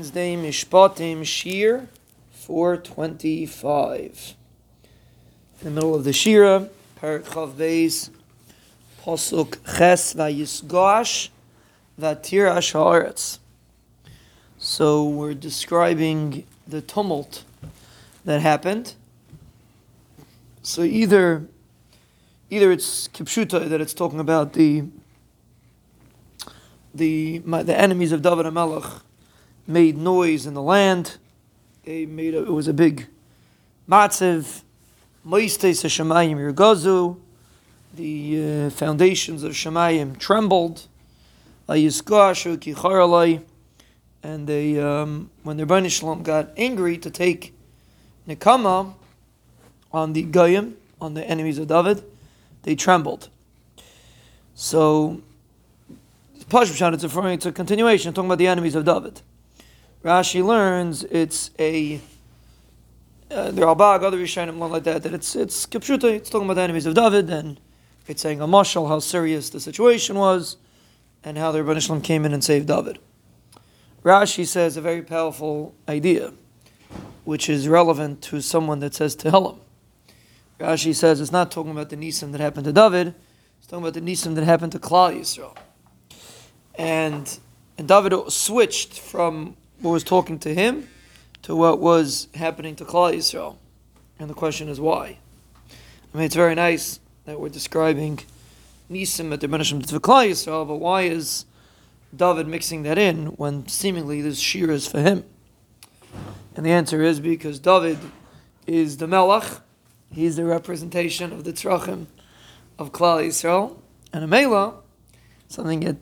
Wednesday Mishpatim Shir 425. In the middle of the Shira, Parak Beis, Posuk Ches Vayisgosh Vatir Haaretz. So we're describing the tumult that happened. So either either it's Kipshuta that it's talking about the the the enemies of David HaMelech made noise in the land. They made a, it was a big matziv. Shemayim. The uh, foundations of Shemayim trembled. And they, um, when the Ribbono Shel Olam got angry to take Nekama on the Goyim, on the enemies of David, they trembled. So, Pashpashan, it's referring to a continuation, talking about the enemies of David. Rashi learns it's a uh, the Ralbag, other Rishonim learn like that, that it's it's Kipshuta, it's talking about the enemies of David, and it's saying a mashal how serious the situation was, and how the Rebbeinu came in and saved David. Rashi says a very powerful idea, which is relevant to someone that says Tehillim. Rashi says it's not talking about the Nisim that happened to David, it's talking about the Nisim that happened to Klal Yisrael. And, and David switched from what was talking to him to what was happening to Klal Yisrael. And the question is why? I mean, it's very nice that we're describing Nisim at the Menachem to Klal Yisrael, but why is David mixing that in when seemingly this shir is for him? And the answer is because David is the Melech, he's the representation of the Tzrachim of Klal Yisrael, and a Mela, something that,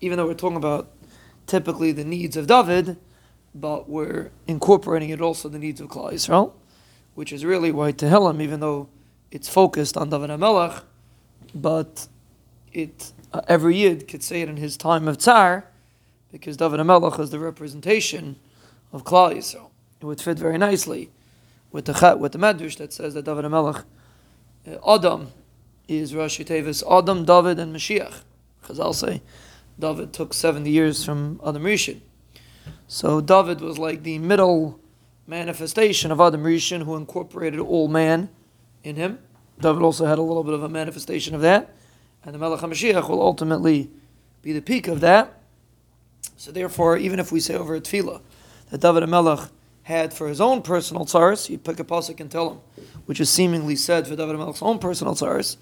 even though we're talking about typically the needs of David, but we're incorporating it also the needs of Klal Yisrael, which is really why Tehillim, even though it's focused on David HaMelech, but it uh, every Yid could say it in his time of Tsar, because David HaMelech is the representation of Klal Yisrael. It would fit very nicely with the with the Medrash that says that David HaMelech, uh, Adam, is Rashei Teivos, Adam, David, and Mashiach. Chazal say David took 70 years from Adam Rishon. So David was like the middle manifestation of Adam Rishon who incorporated all man in him. David also had a little bit of a manifestation of that. And the Melech HaMashiach will ultimately be the peak of that. So therefore, even if we say over a tefillah that David HaMelech had for his own personal tzaras, you pick a pasuk and tell him, which is seemingly said for David HaMelech's own personal tzaras,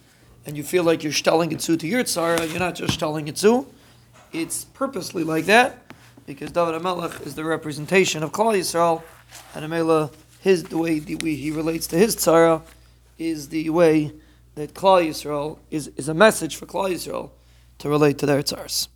and you feel like you're telling it to your tzara, you're not just telling it to. It's purposely like that because David HaMelech is the representation of Klal Yisrael, and Amela, his the way, the way he relates to his tzara is the way that Klal Yisrael is, is a message for Klal Yisrael to relate to their tzars.